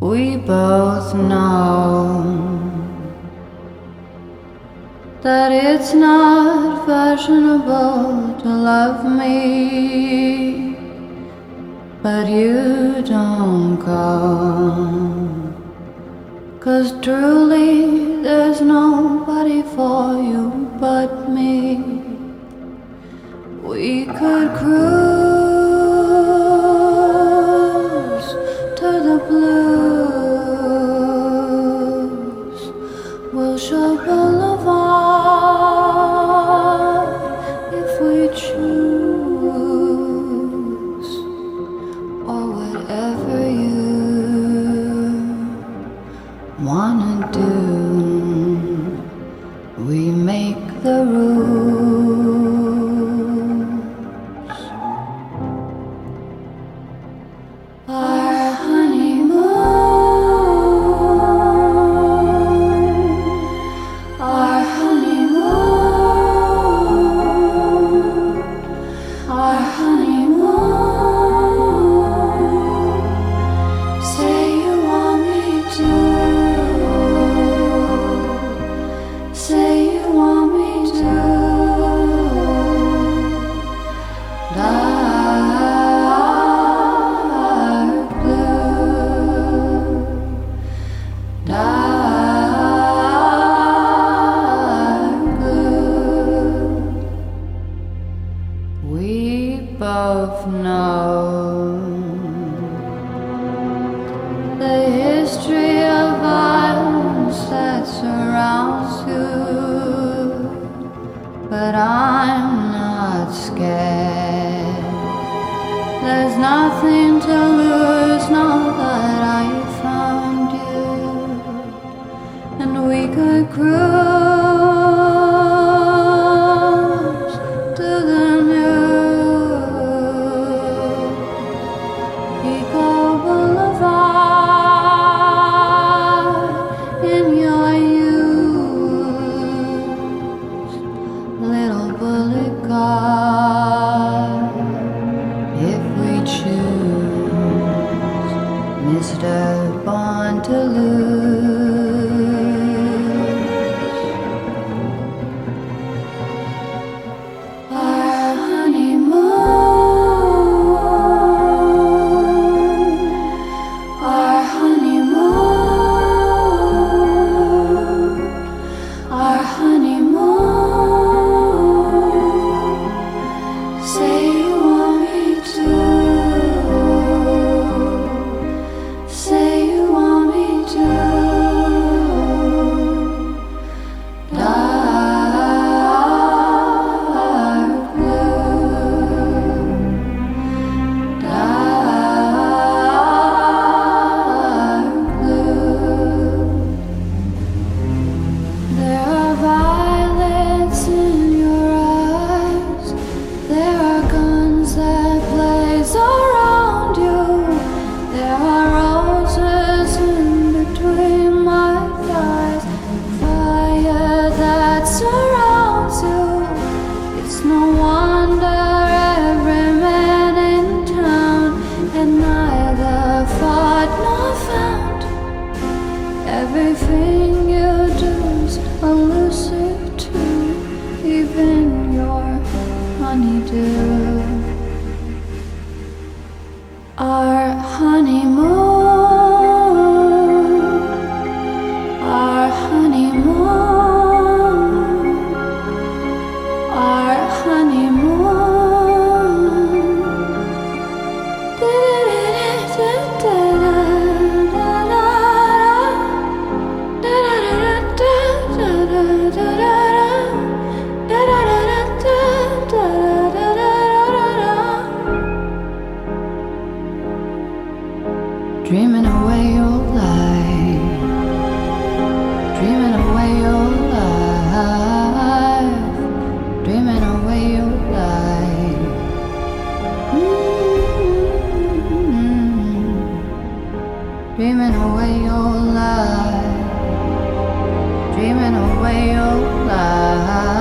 We both know that it's not fashionable to love me, but you don't come. Cause truly there's nobody for you but me. We could cruise 我说我 We both know the history of violence that surrounds you. But I'm not scared. There's nothing to lose now that I found you. And we could cruise 一个 vai. Your honeydew. Our honeymoon, our honeymoon, Dreaming away your life, dreaming away your life, dreaming away your life. Dreaming away your life, dreaming away your life.